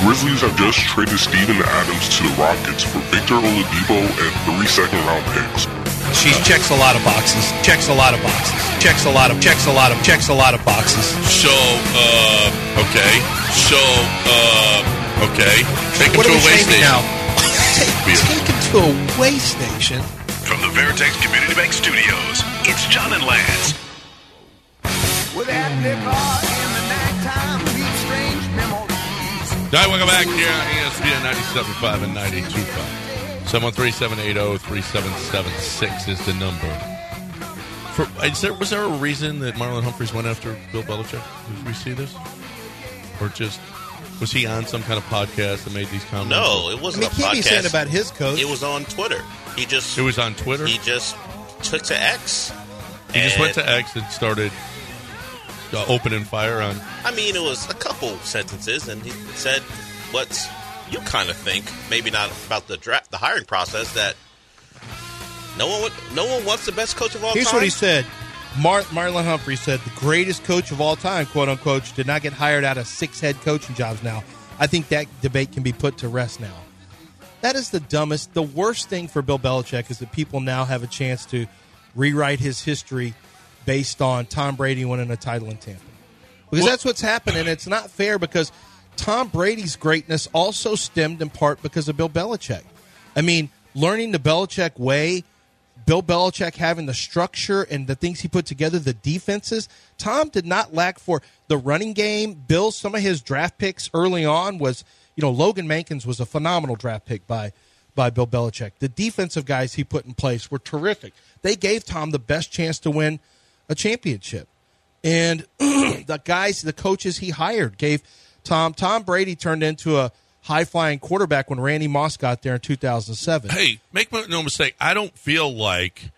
Grizzlies have just traded Steven Adams to the Rockets for Victor Oladipo and three second round picks. She checks a lot of boxes. Checks a lot of boxes. Checks a lot of checks a lot of checks a lot of boxes. So, uh, okay. So, uh, okay. Take him What to a we way station. now? Take, take him to a way station. From the Veritex Community Bank Studios, it's John and Lance. With that All right, welcome back here on ESPN 97.5 and 92.5. 713-780-3776 is the number. For, is there, was there a reason that Marlon Humphreys went after Bill Belichick? Did we see this? Or just, was he on some kind of podcast that made these comments? No, it wasn't mean, a can't be podcast. saying about his coach. It was on Twitter. He just It was on Twitter? he He, just took to X. He just went to X and started uh, opening fire on... I mean, it was a couple sentences, and he said what you kind of think, maybe not about the draft, the hiring process. That no one, would, no one wants the best coach of all Here's time. what he said. Mar- Marlon Humphrey said the greatest coach of all time, quote unquote, did not get hired out of six head coaching jobs now. I think that debate can be put to rest now. That is the dumbest. The worst thing for Bill Belichick is that people now have a chance to rewrite his history based on Tom Brady winning a title in Tampa. Because that's what's happening. it's not fair because Tom Brady's greatness also stemmed in part because of Bill Belichick. I mean, learning the Belichick way, Bill Belichick having the structure and the things he put together, the defenses. Tom did not lack for the running game. Bill, some of his draft picks early on was, you know, Logan Mankins was a phenomenal draft pick by by Bill Belichick. The defensive guys he put in place were terrific. They gave Tom the best chance to win a championship. And the guys, the coaches he hired gave Tom Tom Brady turned into a high flying quarterback when Randy Moss got there in 2007. Hey, make no mistake. I don't feel like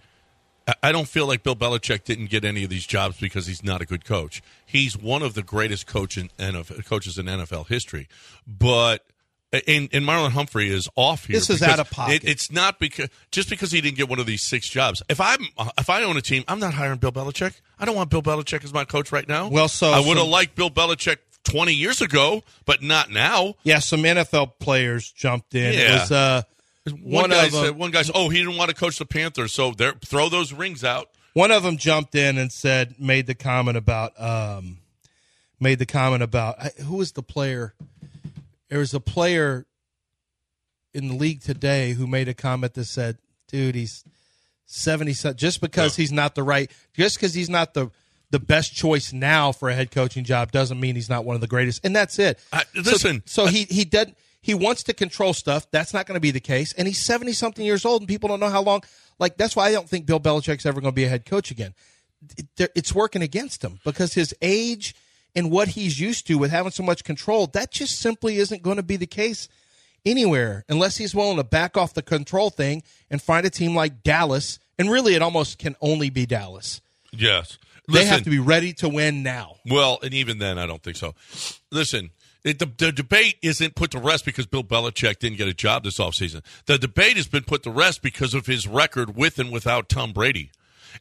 I- don't feel like Bill Belichick didn't get any of these jobs because he's not a good coach. He's one of the greatest coach in NFL, coaches in NFL history. But and, and Marlon Humphrey is off here. This is out of pocket. It, it's not because just because he didn't get one of these six jobs. If I'm if I own a team, I'm not hiring Bill Belichick. I don't want Bill Belichick as my coach right now. Well, so I would have liked Bill Belichick 20 years ago, but not now. Yeah, some NFL players jumped in. It Yeah. was uh, One, one guy of them. said, one guy said, "Oh, he didn't want to coach the Panthers, so there, throw those rings out." one of them jumped in and said, made the comment about, um, made the comment about who was the player? There was a player in the league today who made a comment that said, "Dude, he's seventy. se- Just because he's not the right, just because he's not the the best choice now for a head coaching job, doesn't mean he's not one of the greatest." And that's it. I- So- listen, so, he he did. He wants to control stuff. That's not going to be the case. And he's seventy something years old, and people don't know how long. Like that's why I don't think Bill Belichick's ever going to be a head coach again. It- it's working against him because his age and what he's used to with having so much control. That just simply isn't going to be the case anywhere unless he's willing to back off the control thing and find a team like Dallas. And really, it almost can only be Dallas. Yes, They have to be ready to win now. Well, and even then, I don't think so. Listen, it, the, the debate isn't put to rest because Bill Belichick didn't get a job this offseason. The debate has been put to rest because of his record with and without Tom Brady.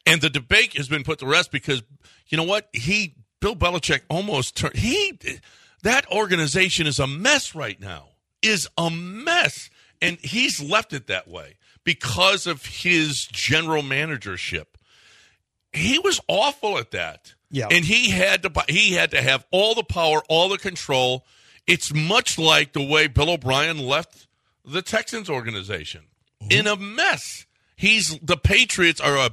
And the debate has been put to rest because, you know what? He, Bill Belichick almost turned, he, that organization is a mess right now, is a mess. And he's left it that way because of his general managership he was awful at that. Yeah. and he had to he had to have all the power, all the control. It's much like the way Bill O'Brien left the Texans organization Mm-hmm. in a mess. He's the Patriots are a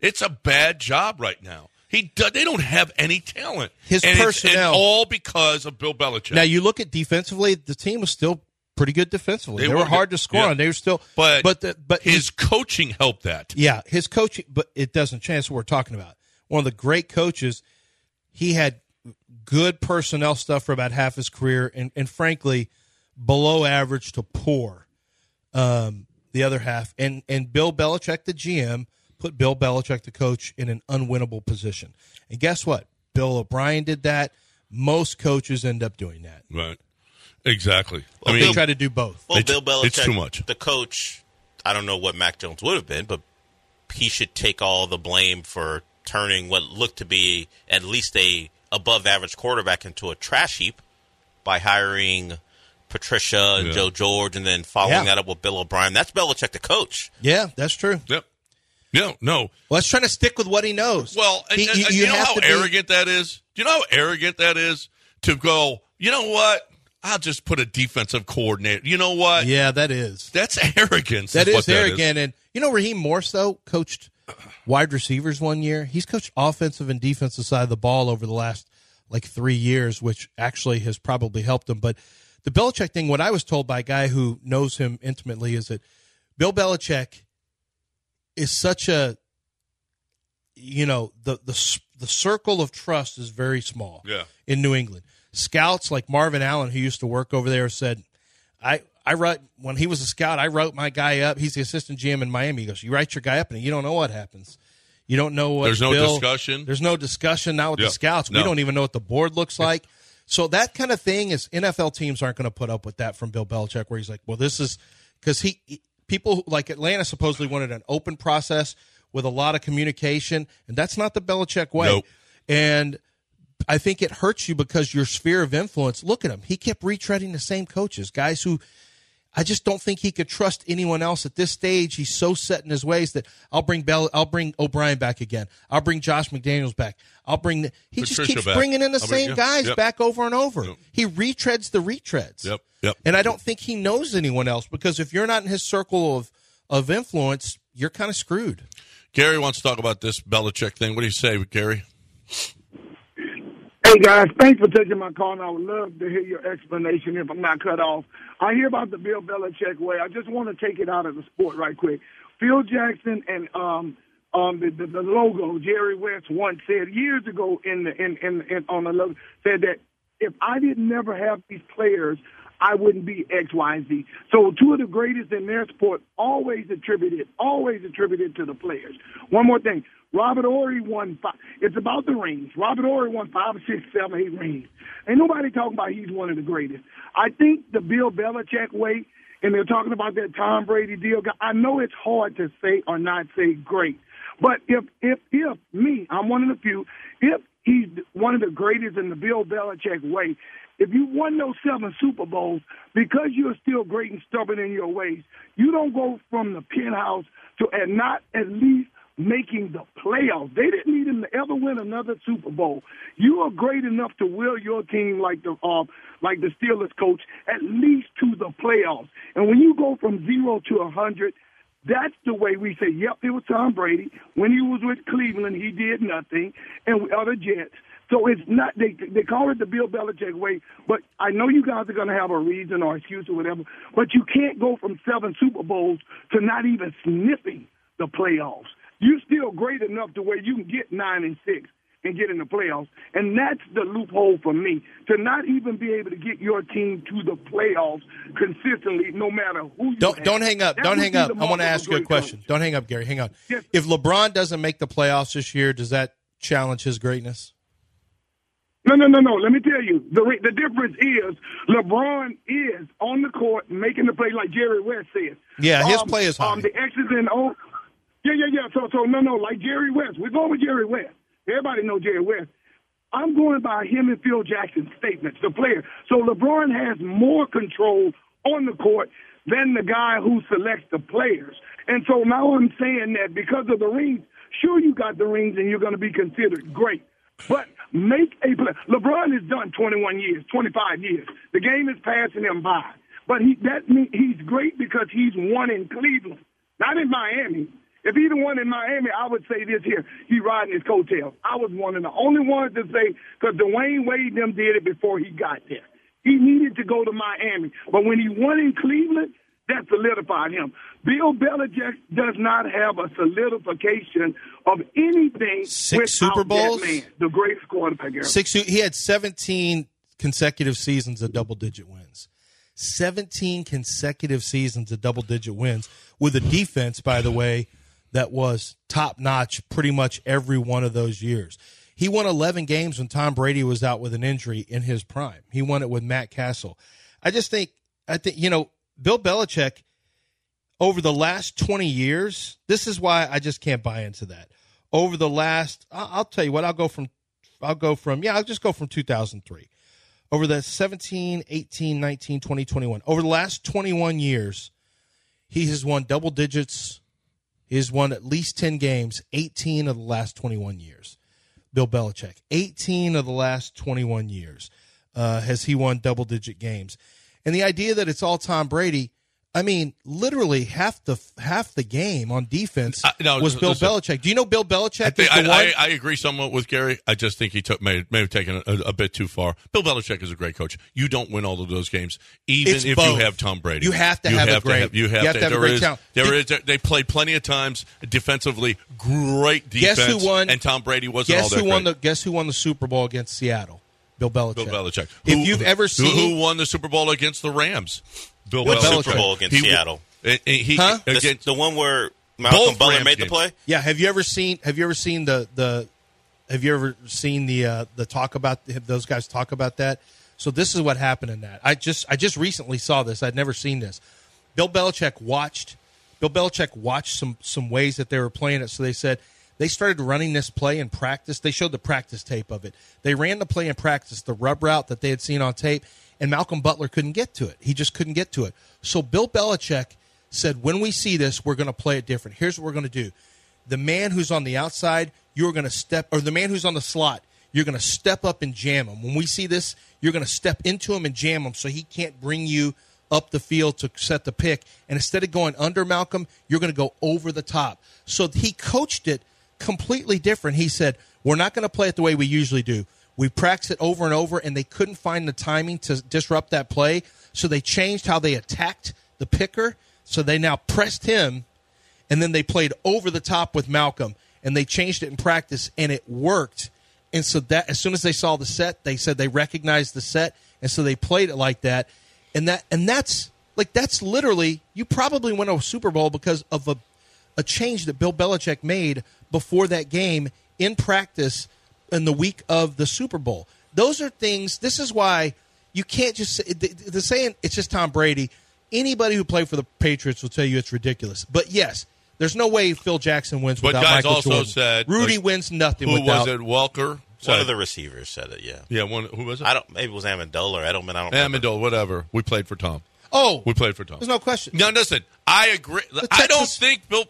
it's a bad job right now. He do, they don't have any talent. His and it's- personnel- all because of Bill Belichick. Now you look at defensively, the team was still pretty good defensively. They They, were were hard to score Yeah. on. They were still, but but the, but his coaching helped that. Yeah, his coaching, but it doesn't change what we're talking about. One of the great coaches, he had good personnel stuff for about half his career, and, and frankly, below average to poor um, the other half, and and Bill Belichick, the GM, put Bill Belichick, the coach, in an unwinnable position. And guess what? Bill O'Brien did that. Most coaches end up doing that. Right. Exactly. Well, I They mean, try to do both. Well, It's- Bill Belichick, it's too much. The coach, I don't know what Mac Jones would have been, but he should take all the blame for turning what looked to be at least a above average quarterback into a trash heap by hiring Patricia and Yeah. Joe Judge, and then following Yeah. that up with Bill O'Brien. That's Belichick, the coach. Yeah, that's true. yep. No, no. Well, let's try to stick with what he knows. Well, He- and- you- you you know how to be- arrogant that is? Do you know how arrogant that is to go, you know what? I'll just put a defensive coordinator. You know what? yeah, that is. That's arrogance. That is, is uh, what arrogant. And you know, Raheem Morris though coached wide receivers one year. He's coached offensive and defensive side of the ball over the last like three years, which actually has probably helped him. But the Belichick thing, what I was told by a guy who knows him intimately, is that Bill Belichick is such a you know the the the circle of trust is very small Yeah. in New England. Scouts like Marvin Allen, who used to work over there, said, "I I wrote when he was a scout. I wrote my guy up. He's the assistant GM in Miami. He goes, you write your guy up, and you don't know what happens. You don't know what. There's no Bill- discussion? There's no discussion now with Yeah. the scouts. We don't even know what the board looks like. So that kind of thing is NFL teams aren't going to put up with that from Bill Belichick, where he's like, well, this is because he people like Atlanta supposedly wanted an open process with a lot of communication, and that's not the Belichick way. Nope. And I think it hurts you because your sphere of influence. Look at him; he kept retreading the same coaches, guys who. I just don't think he could trust anyone else at this stage. He's so set in his ways that I'll bring Bell, I'll bring O'Brien back again. I'll bring Josh McDaniels back. I'll bring. The, he just keeps back. bringing in the I'll same yeah, guys yep. back over and over. Yep. He retreads the retreads. Yep, yep. And I don't think he knows anyone else because if you're not in his circle of of influence, you're kind of screwed. Gary wants to talk about this Belichick thing. What do you say, Gary? Hey guys, thanks for taking my call, and I would love to hear your explanation if I'm not cut off. I hear about the Bill Belichick way. I just want to take it out of the sport right quick. Phil Jackson and um um the, the, the logo Jerry West once said years ago in the in, in, in on the logo said that if I didn't never have these players, I wouldn't be X, Y, Z. So two of the greatest in their sport always attributed, always attributed to the players. One more thing. Robert Horry won five. It's about the rings. Robert Horry won five, six, seven, eight rings. Ain't nobody talking about he's one of the greatest. I think the Bill Belichick way, and they're talking about that Tom Brady deal. I know it's hard to say or not say great, but if if if me, I'm one of the few. If he's one of the greatest in the Bill Belichick way, if you won those seven Super Bowls because you're still great and stubborn in your ways, you don't go from the penthouse to and not at least making the playoffs. They didn't need him to ever win another Super Bowl. You are great enough to will your team like the uh, like the Steelers coach at least to the playoffs. And when you go from zero to a hundred, that's the way we say, yep, it was Tom Brady. When he was with Cleveland, he did nothing, and with other Jets. So it's not they they call it the Bill Belichick way, but I know you guys are going to have a reason or excuse or whatever. But you can't go from seven Super Bowls to not even sniffing the playoffs. You're still great enough to where you can get nine and six and get in the playoffs, and that's the loophole for me to not even be able to get your team to the playoffs consistently, no matter who you Don't have. don't hang up. That Don't hang up. I want to ask you a question. coach. Don't hang up, Gary. Hang on. Yes. If LeBron doesn't make the playoffs this year, does that challenge his greatness? No, no, no, no. Let me tell you, the re- the difference is LeBron is on the court making the play like Jerry West says. Yeah, his play is high. Um, the X's and O. Yeah, yeah, yeah. So, so no, no, like Jerry West. We're going with Jerry West. Everybody know Jerry West. I'm going by him and Phil Jackson's statements, the player. So LeBron has more control on the court than the guy who selects the players. And so now I'm saying that because of the rings, sure you got the rings and you're going to be considered great. But make a play. LeBron has done 21 years, 25 years. The game is passing him by. But he that mean he's great because he's won in Cleveland, not in Miami. If he'd have won in Miami, I would say this here: he riding his coattails. I was one of the only ones to say because Dwyane Wade them did it before he got there. He needed to go to Miami, but when he won in Cleveland, that solidified him. Bill Belichick does not have a solidification of anything Six Super Bowls? that man, the greatest quarterback ever. Six. He had 17 consecutive seasons of double digit wins. 17 consecutive seasons of double digit wins with a defense, by the way, that was top notch pretty much every one of those years. He won 11 games when Tom Brady was out with an injury in his prime. He won it with Matt Cassel. I just think, I think, you know, Bill Belichick over the last 20 years, this is why I just can't buy into that. Over the last, I'll tell you what, I'll go from, I'll go from, yeah, I'll just go from 2003. Over the 17, 18, 19, 20, 21. Over the last 21 years, he has won double digits. Has won at least 10 games, 18 of the last 21 years. Bill Belichick, 18 of the last 21 years uh, has he won double digit games. And the idea that it's all Tom Brady, I mean, literally half the half the game on defense Uh, no, was Bill listen. Belichick. Do you know Bill Belichick I, think, I? I, I agree somewhat with Gary. I just think he took may, may have taken a, a bit too far. Bill Belichick is a great coach. You don't win all of those games, even It's if both. you have Tom Brady. You have to have a great- have, you have, you have to, to have a great is- talent. there is- they played plenty of times defensively. Great defense. Guess who won- And Tom Brady wasn't all guess that who won great. the Guess who won the Super Bowl against Seattle? Bill Belichick. Bill Belichick. If you've ever who- seen who won the Super Bowl against the Rams, Bill What Belichick. Super Bowl against He- Seattle? eh, eh, He, Huh? The, against- the one where Malcolm Both Butler Rams made the games. play. Yeah, have you ever seen have you ever seen the the have you ever seen the uh the talk about have those guys talk about that? So this is what happened in that. I just I just recently saw this. I'd never seen this. Bill Belichick watched Bill Belichick watched some some ways that they were playing it. So they said they started running this play in practice. They showed the practice tape of it. They ran the play in practice, the rub route that they had seen on tape, and Malcolm Butler couldn't get to it. He just couldn't get to it. So Bill Belichick said, "When we see this, we're going to play it different. Here's what we're going to do: the man who's on the outside, you're going to step, or the man who's on the slot, you're going to step up and jam him. When we see this, you're going to step into him and jam him, so he can't bring you up the field to set the pick. And instead of going under Malcolm, you're going to go over the top. So he coached it completely different. He said, "We're not going to play it the way we usually do." We practiced it over and over, and they couldn't find the timing to disrupt that play. So they changed how they attacked the picker. So they now pressed him and then they played over the top with Malcolm and they changed it in practice and it worked. And so that as soon as they saw the set, they said they recognized the set and so they played it like that. And that and that's like that's literally you probably win a Super Bowl because of a a change that Bill Belichick made before that game in practice in the week of the Super Bowl. Those are things. This is why you can't just say the, the saying it's just Tom Brady. Anybody who played for the Patriots will tell you it's ridiculous. But yes, there's no way Phil Jackson wins But without guys Michael also Jordan. said Rudy like, wins nothing who without. was it? Welker. One of the receivers said it. Yeah. yeah, one. Who was it? I don't. Maybe it was Amendola or Edelman. I don't. remember. Amendola, whatever. We played for Tom. Oh, We played for Tom. there's no question. Now listen, I agree. I don't think Bill.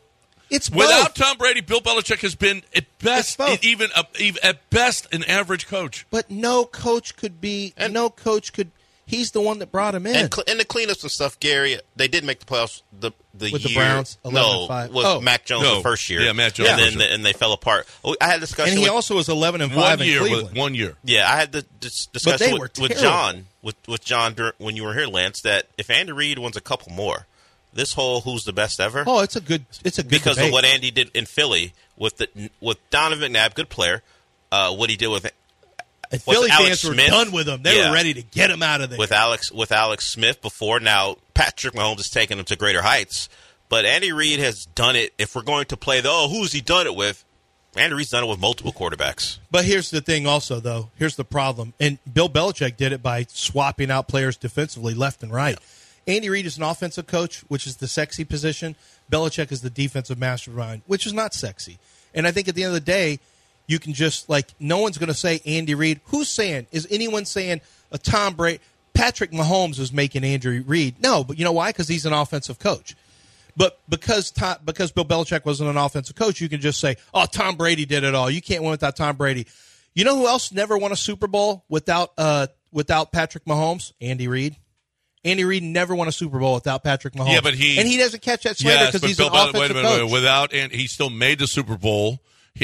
It's Without both. Tom Brady, Bill Belichick has been at best, even, a, even at best, an average coach. But no coach could be. And- no coach could. He's the one that brought him in. And, cl- and the cleanups and stuff, Gary, they did make the playoffs the the With the. Browns, 11 no, and was Oh. Mac Jones No. the first year. Yeah, Mac Jones And first then year. and they fell apart. I had a discussion. and he with, also was 11 and five in year, Cleveland. with, one year. Yeah, I had the dis- discussion with, with. John with with John dur- when you were here, Lance. That if Andy Reid wins a couple more, this whole who's the best ever Oh, it's a good. It's a good because debate. of what Andy did in Philly with the with Donovan McNabb, good player. Uh, what he did with And Philly Alex fans were done with him. They Yeah. were ready to get him out of there. with Alex with Alex Smith before. Now Patrick Mahomes has taken him to greater heights, but Andy Reid has done it. If we're going to play the oh, who's he done it with? Andy Reid's done it with multiple quarterbacks. But here's the thing, also though. Here's the problem, and Bill Belichick did it by swapping out players defensively, left and right. Andy Reid is an offensive coach, which is the sexy position. Belichick is the defensive mastermind, which is not sexy. And I think at the end of the day, you can just like no one's going to say Andy Reid. Who's saying? Is anyone saying a Tom Brady? Patrick Mahomes is making Andy Reid. No, but you know why? Because he's an offensive coach. But because Tom, because Bill Belichick wasn't an offensive coach, you can just say, "Oh, Tom Brady did it all." You can't win without Tom Brady. You know who else never won a Super Bowl without uh without Patrick Mahomes? Andy Reid. Andy Reid never won a Super Bowl without Patrick Mahomes. Yeah, but he- and he doesn't catch that slander because but he's Bill an Belichick, offensive wait a minute, coach. wait, without and he still made the Super Bowl,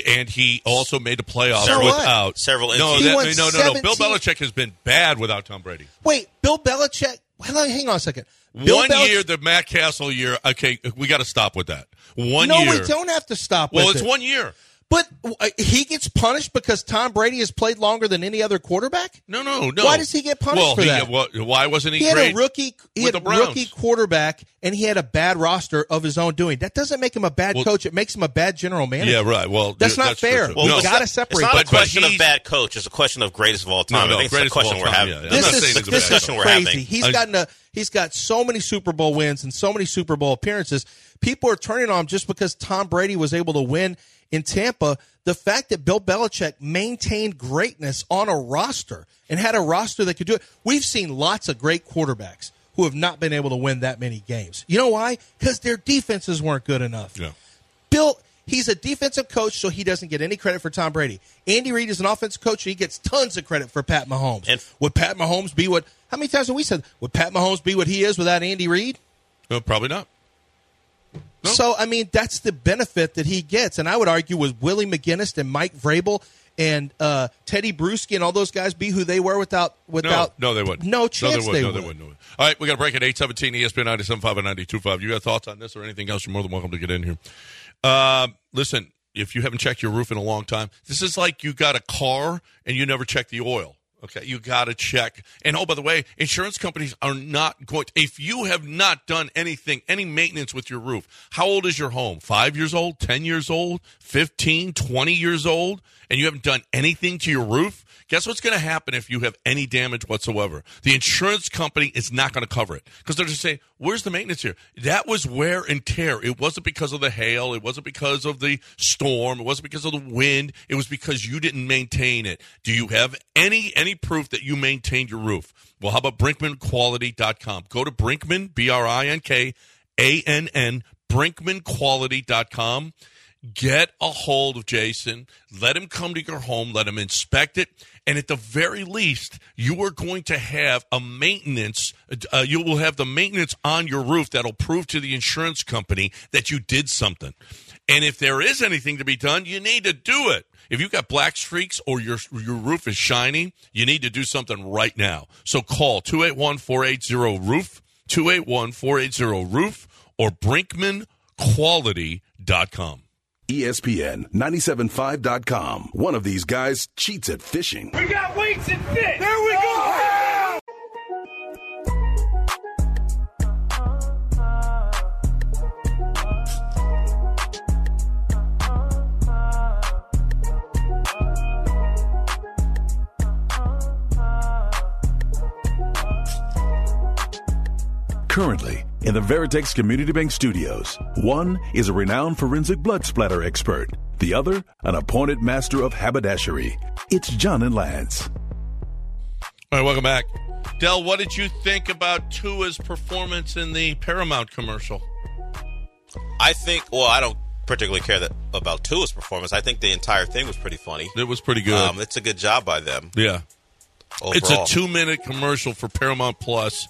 and he also made the playoffs So what? without Several No, that, won no, no, no. Bill Belichick has been bad without Tom Brady. Wait, Bill Belichick. Hang on, a second. Bill One Belich- year, the Matt Cassel year. Okay, we got to stop with that. One year No, year. we don't have to stop. Well, with it's it. one year. But uh, he gets punished because Tom Brady has played longer than any other quarterback. No, no, no. Why does he get punished well, for he, that? well, why wasn't he, He had great a rookie. He had a rookie quarterback, and he had a bad roster of his own doing. That doesn't make him a bad Well- coach. It makes him a bad general manager. Yeah, right. Well, That's yeah, not that's fair. too. Well, no, gotta separate It's not that. a But- but question of bad coach. It's a question of greatest of all time. No, no, I think it's the greatest of question all we're time, having. yeah. I'm this not is saying it's a this bad is discussion we're crazy. having. He's I- gotten a he's got so many Super Bowl wins and so many Super Bowl appearances. People are turning on him just because Tom Brady was able to win in Tampa. The fact that Bill Belichick maintained greatness on a roster and had a roster that could do it. We've seen lots of great quarterbacks who have not been able to win that many games. You know why? Because their defenses weren't good enough. Yeah. Bill, he's a defensive coach, so he doesn't get any credit for Tom Brady. Andy Reid is an offensive coach, and he gets tons of credit for Pat Mahomes. And- would Pat Mahomes be what? How many times have we said would Pat Mahomes be what he is without Andy Reid? No, probably not. So I mean, that's the benefit that he gets, and I would argue with Willie McGinest and Mike Vrabel and uh, Teddy Bruschi and all those guys be who they were without without no, no, they wouldn't. no chance no, they, would. No, they wouldn't. No, wouldn't. All right, we got a break at 817 ESPN 97.5 and 92.5. You got thoughts on this or anything else? You're more than welcome to get in here. Uh, listen, if you haven't checked your roof in a long time, this is like you got a car and you never check the oil. Okay, you got to check. And oh, by the way, insurance companies are not going. To, if you have not done anything, any maintenance with your roof, how old is your home? Five years old, ten years old, 15, 20 years old, and you haven't done anything to your roof? Guess what's going to happen if you have any damage whatsoever? The insurance company is not going to cover it because they're just saying, "Where's the maintenance here?" That was wear and tear. It wasn't because of the hail. It wasn't because of the storm. It wasn't because of the wind. It was because you didn't maintain it. Do you have any any proof that you maintained your roof? Well, how about BrinkmanQuality.com? Go to Brinkman B R I N K A N N BrinkmanQuality.com get a hold of Jason, let him come to your home, let him inspect it, and at the very least, you are going to have a maintenance. Uh, you will have the maintenance on your roof that'll prove to the insurance company that you did something. And if there is anything to be done, you need to do it. If you've got black streaks or your your roof is shiny, you need to do something right now. So call 281-480-ROOF, 281-480-ROOF, or BrinkmanQuality.com. ESPN 975.com. One of these guys cheats at fishing. We got weights and fit. There we go. Oh, Currently, in the Veritex Community Bank Studios, one is a renowned forensic blood splatter expert, the other, an appointed master of haberdashery. It's John and Lance. All right, welcome back. Dell, what did you think about Tua's performance in the Paramount commercial? I think. Well, I don't particularly care that about Tua's performance. I think the entire thing was pretty funny. It was pretty good. Um, it's a good job by them. yeah. Overall. It's a two minute commercial for Paramount Plus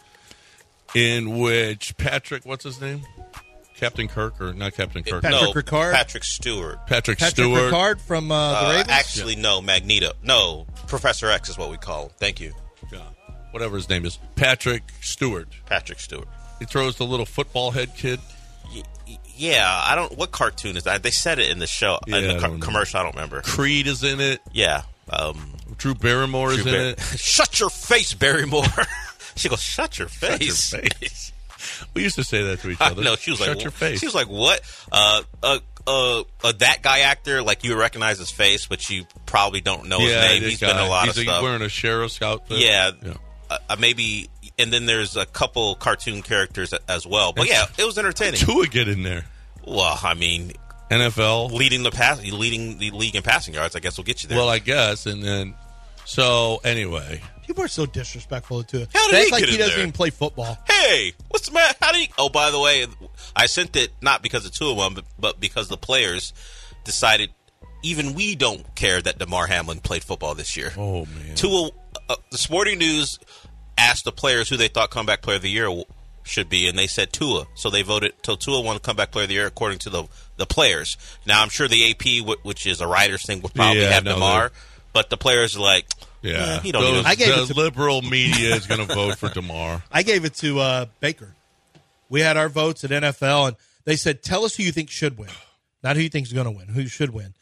in which Patrick, what's his name? Captain Kirk or not Captain Kirk? Patrick no, Picard? Patrick Stewart. Patrick, Patrick Stewart. Picard from uh, the Uh, Ravens. actually, no, Magneto. No, Professor X is what we call him. Thank you, Yeah. Whatever his name is. Patrick Stewart. Patrick Stewart. He throws the little football head kid. Y- y- yeah, I don't. What cartoon is that? They said it in the show, Yeah, in I the co- don't commercial. I don't remember. Creed is in it. Yeah. Um, Drew Barrymore is Drew in Bar- it. Shut your face, Barrymore. she goes, "Shut your Shut your face." face. We used to say that to each other. No, She was Shut like, your face. She was like, "What? Uh, uh, uh, uh, that guy actor? Like you recognize his face, but you probably don't know his yeah, name. He's guy. been in a lot He's of stuff. wearing a sheriff's outfit. yeah, Yeah. Uh, uh, maybe. And then there's a couple cartoon characters as well. But yeah, it was entertaining. Tua get in there. Well, I mean, NFL. leading the pass, leading the league in passing yards, I guess we'll get you there. Well, I guess, and then so anyway, People are so disrespectful to it. How did They he like get he in doesn't there? even play football. hey, what's the matter? How do you? Oh, by the way, I sent it not because of two of them, but, but because the players decided. Even we don't care that Damar Hamlin played football this year. oh man, Tua, uh, the Sporting News asked the players who they thought comeback player of the year should be, and they said Tua. So they voted. So Tua won comeback player of the year according to the the players. Now I'm sure the AP, which is a writers thing, will probably Yeah, have no, Damar, but the players are like, yeah, he don't Those- I gave the it to- liberal media is going to vote for Damar. I gave it to uh, Baker. We had our votes at NFL, and they said, "Tell us who you think should win, not who you think is going to win. Who should win."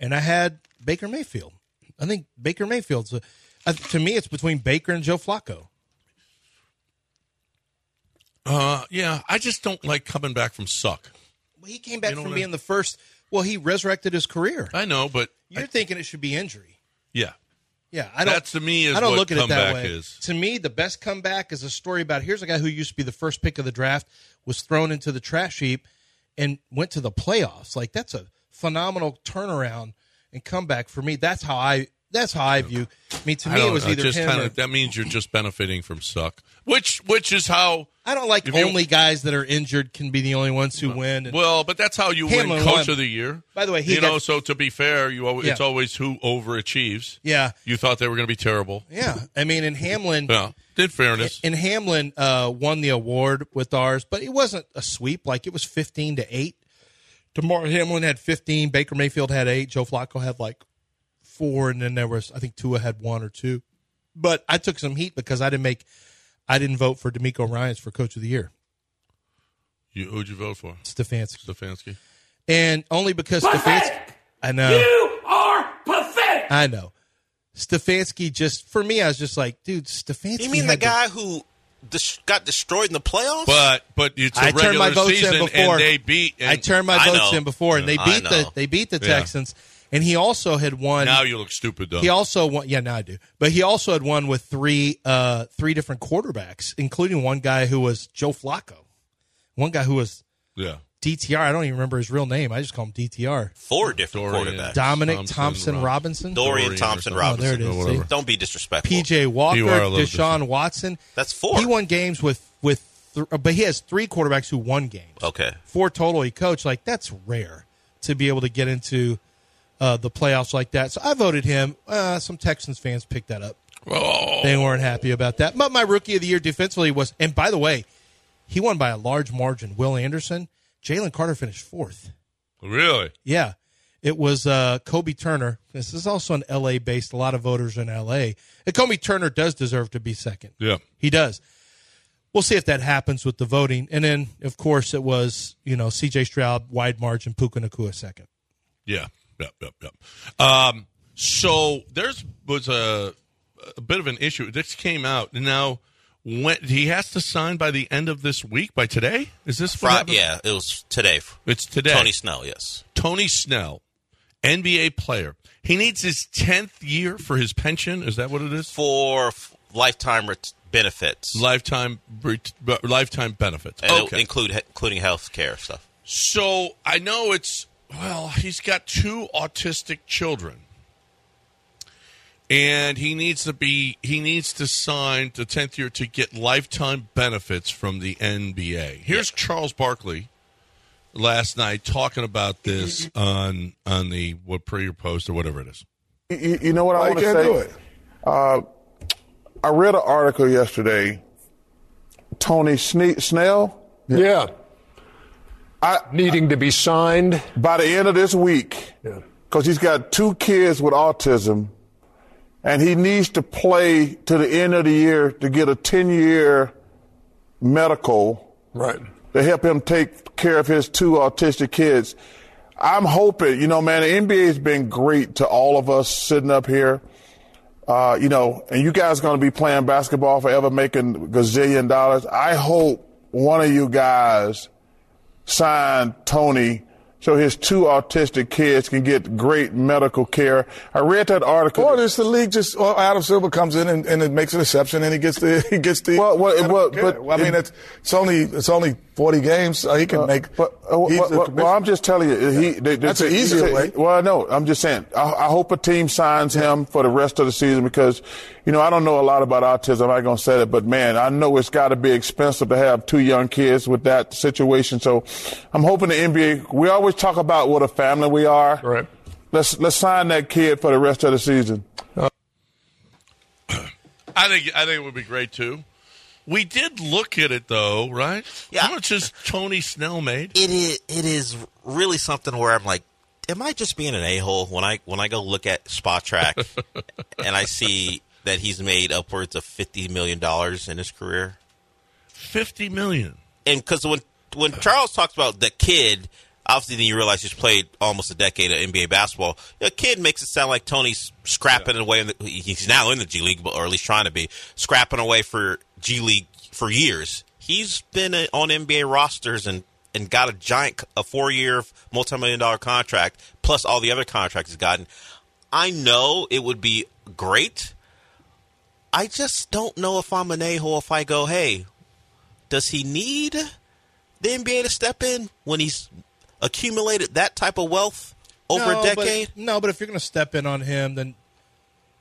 and I had Baker Mayfield. I think Baker Mayfield's a, uh, to me it's between Baker and Joe Flacco. Uh, yeah, I just don't like coming back from suck. Well, he came back You know from what I- being the first. Well, he resurrected his career. I know, but You're thinking it should be injury. yeah, Yeah, I don't. That, to me, is I don't what look at it that comeback way. is. To me, the best comeback is a story about here's a guy who used to be the first pick of the draft, was thrown into the trash heap, and went to the playoffs. Like that's a phenomenal turnaround and comeback for me. That's how I. That's how I view. I mean, to I me, it was either just him kinda, or that means you're just benefiting from suck, which which is how. I don't like only guys that are injured can be the only ones who win. And, Well, but that's how you Hamlin win Coach won. of the Year. By the way, he you got- know. So to be fair, you always, it's always who overachieves. yeah, You thought they were going to be terrible. yeah. I mean, in Hamlin, Yeah, in fairness, In Hamlin uh, won the award with ours, but it wasn't a sweep. Like it was fifteen to eight. Damar Hamlin had fifteen. Baker Mayfield had eight. Joe Flacco had like four, and then there was I think Tua had one or two. But I took some heat because I didn't make, I didn't vote for DeMeco Ryans for Coach of the Year, you, who'd you vote for? Stefanski, Stefanski. and only because Stefanski. I know You are pathetic. I know. Stefanski just for me, I was just like, dude, Stefanski. You mean the had to- guy who dis- got destroyed in the playoffs? But but it's a I turned regular my votes season, in before. and they beat. And I turned my I votes know. in before, and they beat the they beat the Yeah. Texans, and he also had won. now you look stupid though. he also won. Yeah, now I do. But he also had won with three uh three different quarterbacks, including one guy who was Joe Flacco, one guy who was yeah. DTR. I don't even remember his real name. I just call him DTR. Four different Dorian. quarterbacks. Dominic Thompson Thompson, Rob- Robinson. Dorian Dorian or Thompson something. Oh, there Robinson. it is. See? Don't be disrespectful. PJ Walker, You are a little Deshaun Watson. That's four. He won games with with, th- but he has three quarterbacks who won games. Okay. four total he coached. Like that's rare to be able to get into uh, the playoffs like that. So I voted him. Uh, some Texans fans picked that up. Oh, They weren't happy about that. But my rookie of the year defensively was, and by the way, he won by a large margin. Will Anderson, Jalen Carter finished fourth. really? Yeah. It was uh, Kobie Turner. This is also an LA based, a lot of voters in LA. And Kobie Turner does deserve to be second. Yeah. He does. We'll see if that happens with the voting. And then, of course, it was, you know, CJ Stroud, wide margin, Puka Nacua second. Yeah. Yep. Yep. Yep. Um, so there's was a, a bit of an issue. This came out now. When he has to sign by the end of this week, by today, is this Friday? Yeah, it was today. It's today. Tony Snell, yes. Tony Snell, NBA player. He needs his tenth year for his pension. Is that what it is? For f- lifetime ret- benefits. Lifetime ret- lifetime benefits. and Okay. include including health care stuff. So I know it's well, he's got two autistic children. And he needs to be he needs to sign the tenth year to get lifetime benefits from the NBA. Here's Charles Barkley last night talking about this on on the what pre or post or whatever it is. You, you know what Why I want to say? do it? Uh, I read an article yesterday. Tony Sne- Snell, Yeah. I, Needing to be signed. by the end of this week, Yeah. because he's got two kids with autism, and he needs to play to the end of the year to get a 10 year medical Right. to help him take care of his two autistic kids. I'm hoping, you know, man, the NBA has been great to all of us sitting up here. Uh, you know, and you guys going to be playing basketball forever, making gazillion dollars. I hope one of you guys sign Tony so his two autistic kids can get great medical care. I read that article. Or this the league just or Adam Silver comes in and, and it makes an exception and he gets the he gets the. Well, well, I well, but Well, I mean it- it's it's only it's only forty games. So he can Uh, make. But uh, he's well, the well, I'm just telling you, he. They, they, That's an they- easier they- way. Well, no, I'm just saying. I, I hope a team signs him for the rest of the season because, you know, I don't know a lot about autism. I'm not gonna say that, but man, I know it's got to be expensive to have two young kids with that situation. So, I'm hoping the NBA. We always talk about what a family we are. Right. Let's let's sign that kid for the rest of the season. I think I think it would be great too. We did look at it though, right? Yeah. How much has Tony Snell made? It is it is really something where I'm like, am I just being an a hole when I when I go look at Spotrac and I see that he's made upwards of fifty million dollars in his career? Fifty million. And because when when Charles talks about the kid, Obviously, then you realize he's played almost a decade of NBA basketball. A kid makes it sound like Tony's scrapping away. In the, he's now in the G League, or at least trying to be scrapping away for G League for years. He's been uh, on NBA rosters and and got a giant, a four year, multi million dollar contract plus all the other contracts he's gotten. I know it would be great. I just don't know if I'm an a hole if I go, hey, does he need the NBA to step in when he's accumulated that type of wealth over no, a decade? But, no, but if you're going to step in on him, then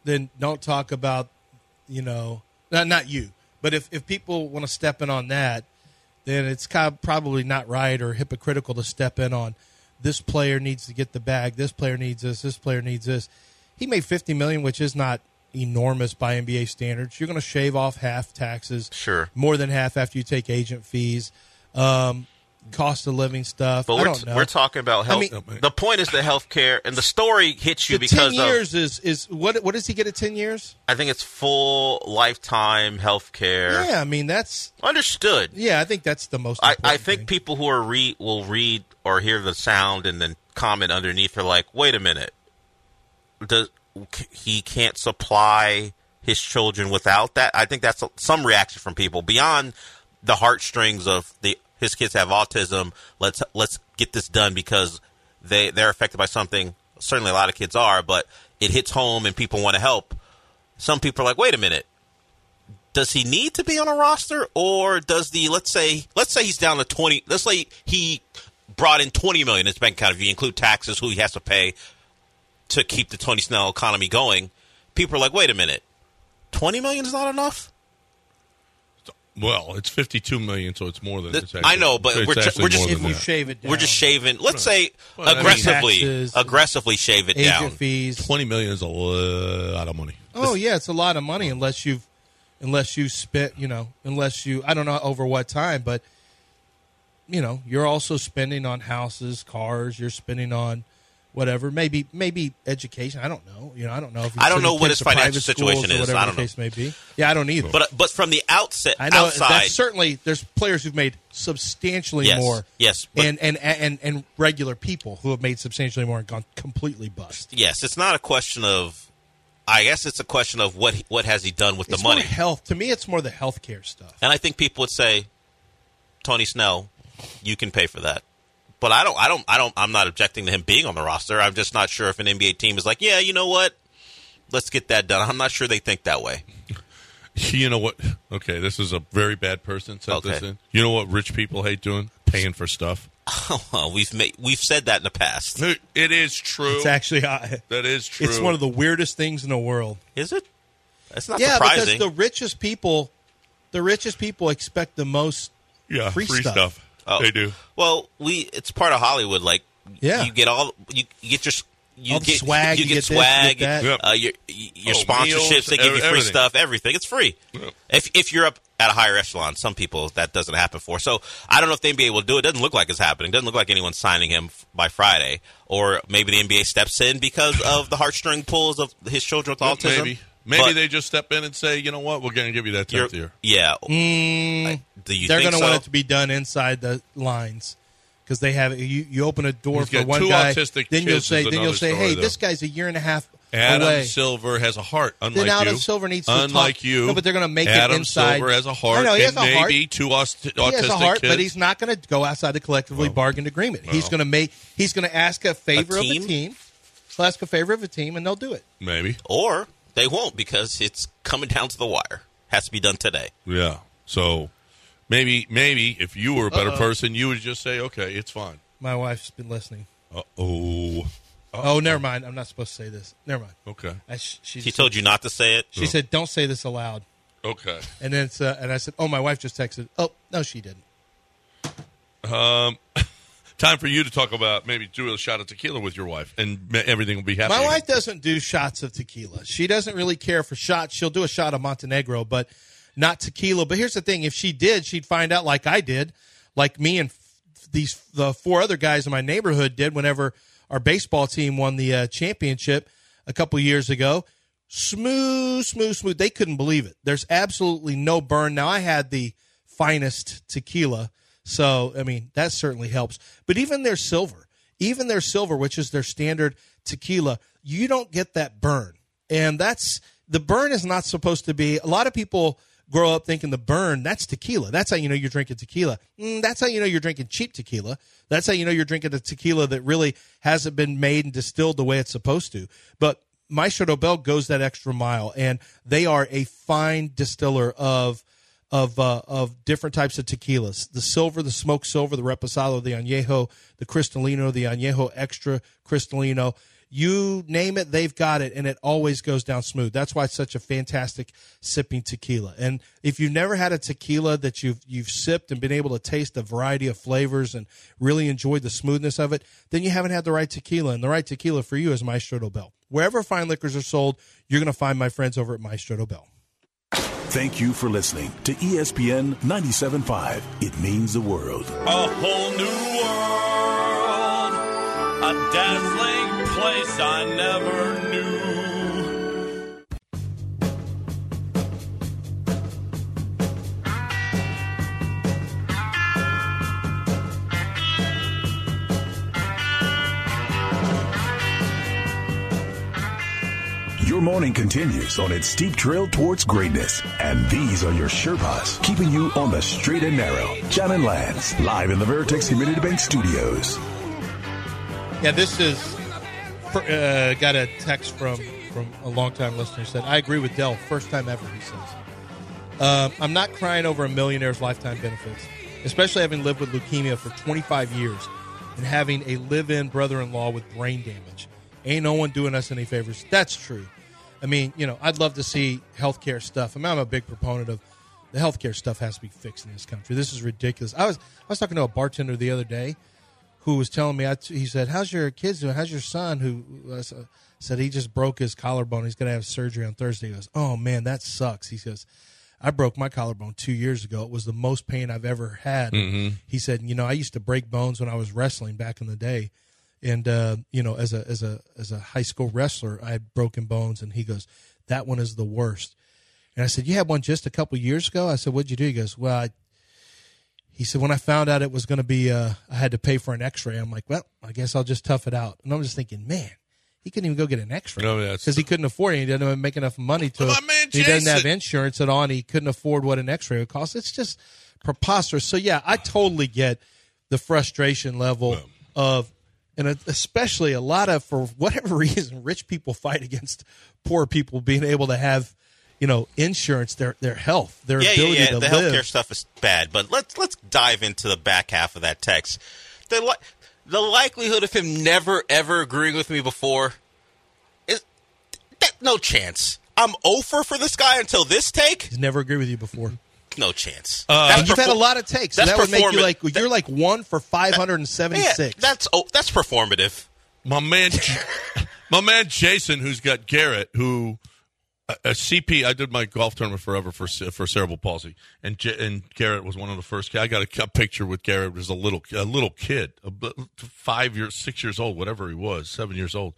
then don't talk about you know not not you, but if if people want to step in on that, then it's kind of probably not right or hypocritical to step in on this player needs to get the bag, this player needs this, this player needs this. He made 50 million, which is not enormous by NBA standards. You're going to shave off half taxes, Sure. more than half after you take agent fees, um, cost of living stuff. But I we're, don't know. we're talking about I health. mean- the point is the health care, and the story hits you because ten of years is is what what does he get at ten years? I think it's full lifetime health care. Yeah, I mean that's Understood. yeah. I think that's the most. I, I think people who are read will read or hear the sound and then comment underneath are like, wait a minute, does he can't supply his children without that? I think that's a, some reaction from people beyond the heartstrings of the his kids have autism. Let's let's get this done because they they're affected by something. Certainly, a lot of kids are, but it hits home and people want to help. Some people are like, wait a minute, does he need to be on a roster or does the let's say let's say he's down to 20 let's say he brought in 20 million in his bank account if you include taxes who he has to pay to keep the Tony Snell economy going people are like wait a minute 20 million is not enough Well, it's 52 million, so it's more than. Th- it's actually- I know, but we're, ju- we're just more than you shave it down. we're just shaving. Let's say Well, aggressively, Taxes, aggressively shave it agent down. fees. 20 million is a lot of money. Oh yeah, it's a lot of money unless you've unless you spent you know unless you I don't know over what time, but you know you're also spending on houses, cars. You're spending on whatever, maybe maybe education. I don't know. You know, I don't know if I don't know what his financial situation is. I don't know. case may be. Yeah, I don't either. But uh, but from the outset, I know outside, certainly there's players who've made substantially Yes, more. yes, but- and, and and and regular people who have made substantially more and gone completely bust. yes, it's not a question of. I guess it's a question of what he- what has he done with It's the money. health. To me, it's more the healthcare stuff. And I think people would say, Tony Snell, you can pay for that. But I don't. I don't. I don't. I'm not objecting to him being on the roster. I'm just not sure if an NBA team is like, yeah, you know what, let's get that done. I'm not sure they think that way. You know what? Okay, this is a very bad person sent this Okay. in. You know what rich people hate doing? Paying for stuff. well, we've made, we've said that in the past. It is true. It's actually I, that is true. it's one of the weirdest things in the world. Is it? That's not yeah, surprising. because the richest people, the richest people expect the most yeah free, free stuff. stuff. Oh. They do. Well, we it's part of Hollywood. Like, Yeah. you get all you, you get your you All the get swag, you you get, get this, you swag, get that. Uh, your your Oh, sponsorships. meals, they give you free everything. stuff, everything. It's free. Yep. If if you're up at a higher echelon, some people that doesn't happen for. So I don't know if the NBA will do it. Doesn't look like it's happening. Doesn't look like anyone's signing him by Friday. Or maybe the NBA steps in because of the heartstring pulls of his children with autism. Maybe. Maybe But they just step in and say, you know what, we're going to give you that you're- tenth year. Yeah. Mm, Do you they're going to so? want it to be done inside the lines because they have you. You open a door He's for got one two guy, autistic then you'll say, then you'll another say, story, hey, though. this guy's a year and a half Adam away. Silver has a heart, unlike then Adam you. Silver needs to unlike talk, you. No, but they're going to make Adam it inside. Silver has a heart. I know he has and a heart. maybe two aust- autistic he has a heart, kids. but he's not going to go outside the collectively bargained agreement. he's going to make. He's going to ask a favor of team? the team. He'll ask a favor of a team, and they'll do it. maybe. Or they won't because it's coming down to the wire. Has to be done today. Yeah. So maybe, maybe if you were a better Uh-oh. person, you would just say, okay, it's fine. My wife's been listening. Uh oh. Oh, never mind. I'm not supposed to say this. Never mind. Okay. I, sh- she She told you not to say it. She said, "Don't say this aloud." Okay. And then it's, uh, and I said, "Oh, my wife just texted." Oh, no, she didn't. Um, time for you to talk about maybe do a shot of tequila with your wife, and everything will be happy. My wife doesn't do shots of tequila. She doesn't really care for shots. She'll do a shot of Montenegro, but not tequila. But here's the thing: if she did, she'd find out like I did, like me and these the four other guys in my neighborhood did. Whenever our baseball team won the uh, championship a couple years ago, smooth, smooth, smooth. They couldn't believe it. There's absolutely no burn. Now I had the finest tequila, So, I mean, that certainly helps. But even their silver, even their silver, which is their standard tequila, you don't get that burn. And that's the burn is not supposed to be. A lot of people grow up thinking the burn that's tequila. That's how you know you're drinking tequila. Mm, that's how you know you're drinking cheap tequila. That's how you know you're drinking a tequila that really hasn't been made and distilled the way it's supposed to. But Maestro Dobel goes that extra mile, and they are a fine distiller of of uh, of different types of tequilas. The silver, the smoked silver, the reposado, the añejo, the cristalino, the añejo extra cristalino. You name it, they've got it, and it always goes down smooth. That's why it's such a fantastic sipping tequila. And if you've never had a tequila that you've you've sipped and been able to taste a variety of flavors and really enjoyed the smoothness of it, then you haven't had the right tequila. And the right tequila for you is Maestro Dobel. Wherever fine liquors are sold, you're going to find my friends over at Maestro Dobel. Thank you for listening to ESPN 97.5. It means the world. A whole new world, a dazzling place I never knew. Your morning continues on its steep trail towards greatness. And these are your Sherpas, keeping you on the straight and narrow. John and Lance, live in the Veritex Community Bank Studios. Yeah, this is uh, got a text from from a longtime listener. Said, "I agree with Dell. First time ever." He says, um, "I'm not crying over a millionaire's lifetime benefits, especially having lived with leukemia for 25 years and having a live-in brother-in-law with brain damage. Ain't no one doing us any favors. That's true. I mean, you know, I'd love to see healthcare stuff. I mean, I'm a big proponent of the healthcare stuff has to be fixed in this country. This is ridiculous. I was I was talking to a bartender the other day." who was telling me, I, he said, "How's your kids doing? How's your son?" Who uh, said he just broke his collarbone. He's going to have surgery on Thursday. He goes, "Oh man, that sucks." He says, "I broke my collarbone two years ago. It was the most pain I've ever had." Mhm. He said, "You know, I used to break bones when I was wrestling back in the day." And uh, you know, as a as a as a high school wrestler, I had broken bones, and he goes, "That one is the worst." And I said, "You had one just a couple years ago." I said, "What'd you do?" He goes, "Well, I he said when I found out it was going to be uh, I had to pay for an X-ray. I'm like, well, I guess I'll just tough it out. And I'm just thinking, man, he couldn't even go get an X-ray No, that's- because he couldn't afford it. He didn't make enough money to. Man he doesn't have insurance at all, and he couldn't afford what an X-ray would cost. It's just preposterous. So yeah, I totally get the frustration level of. And especially a lot of, for whatever reason, rich people fight against poor people being able to have, you know, insurance, their their health, their yeah, yeah, ability yeah. to The live. healthcare stuff is bad, but let's let's dive into the back half of that text. The li- the likelihood of him never ever agreeing with me before is that, no chance. I'm over for this guy until this take. He's never agreed with you before. No chance. and you've had a lot of takes. So that's that would make you like you're like one for five hundred and seventy six. Yeah, that's oh, that's performative. My man, my man Jason, who's got Garrett, who a, a CP. I did my golf tournament forever for for cerebral palsy, and J, and Garrett was one of the first. I got a, a picture with Garrett as a little a little kid, a, b- five years, six years old, whatever he was, seven years old.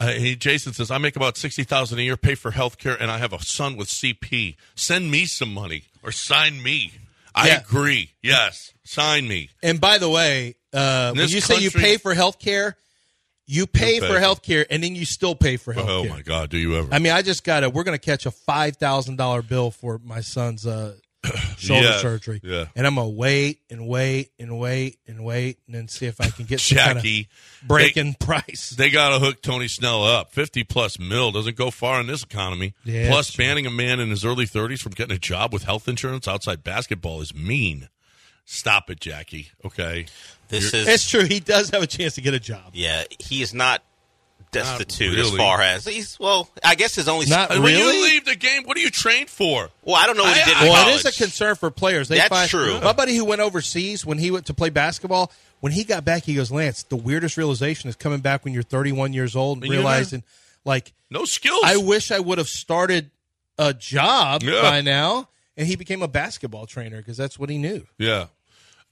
Uh, he, Jason says, "I make about sixty thousand a year, pay for health care, and I have a son with CP. Send me some money or sign me." I Yeah. agree. Yes, sign me. And by the way, uh, when this you say you country- pay for health care, you pay You pay for for- health care and then you still pay for health care. Oh my God, do you ever? I mean, I just got to, we're going to catch a $5,000 bill for my son's uh, shoulder Yeah, surgery. yeah. And I'm going to wait and wait and wait and wait and then see if I can get some kind of breaking they- price. They got to hook Tony Snell up. Fifty plus mil doesn't go far in this economy. Yeah, plus, that's true. banning a man in his early thirties from getting a job with health insurance outside basketball is mean. Stop it, Jackie. Okay, This You're- is It's true. He does have a chance to get a job. yeah. He is not destitute as far as he's. Well, I guess his only. Not when really? you leave the game, what are you trained for? well, I don't know what he I- did. I- in Well, college. it is a concern for players. They That's find, true. My buddy who went overseas when he went to play basketball, when he got back, he goes, "Lance, the weirdest realization is coming back when you're 31 years old and And you're realizing, like, No skills. I wish I would have started a job Yeah. by now." And he became a basketball trainer because that's what he knew. yeah.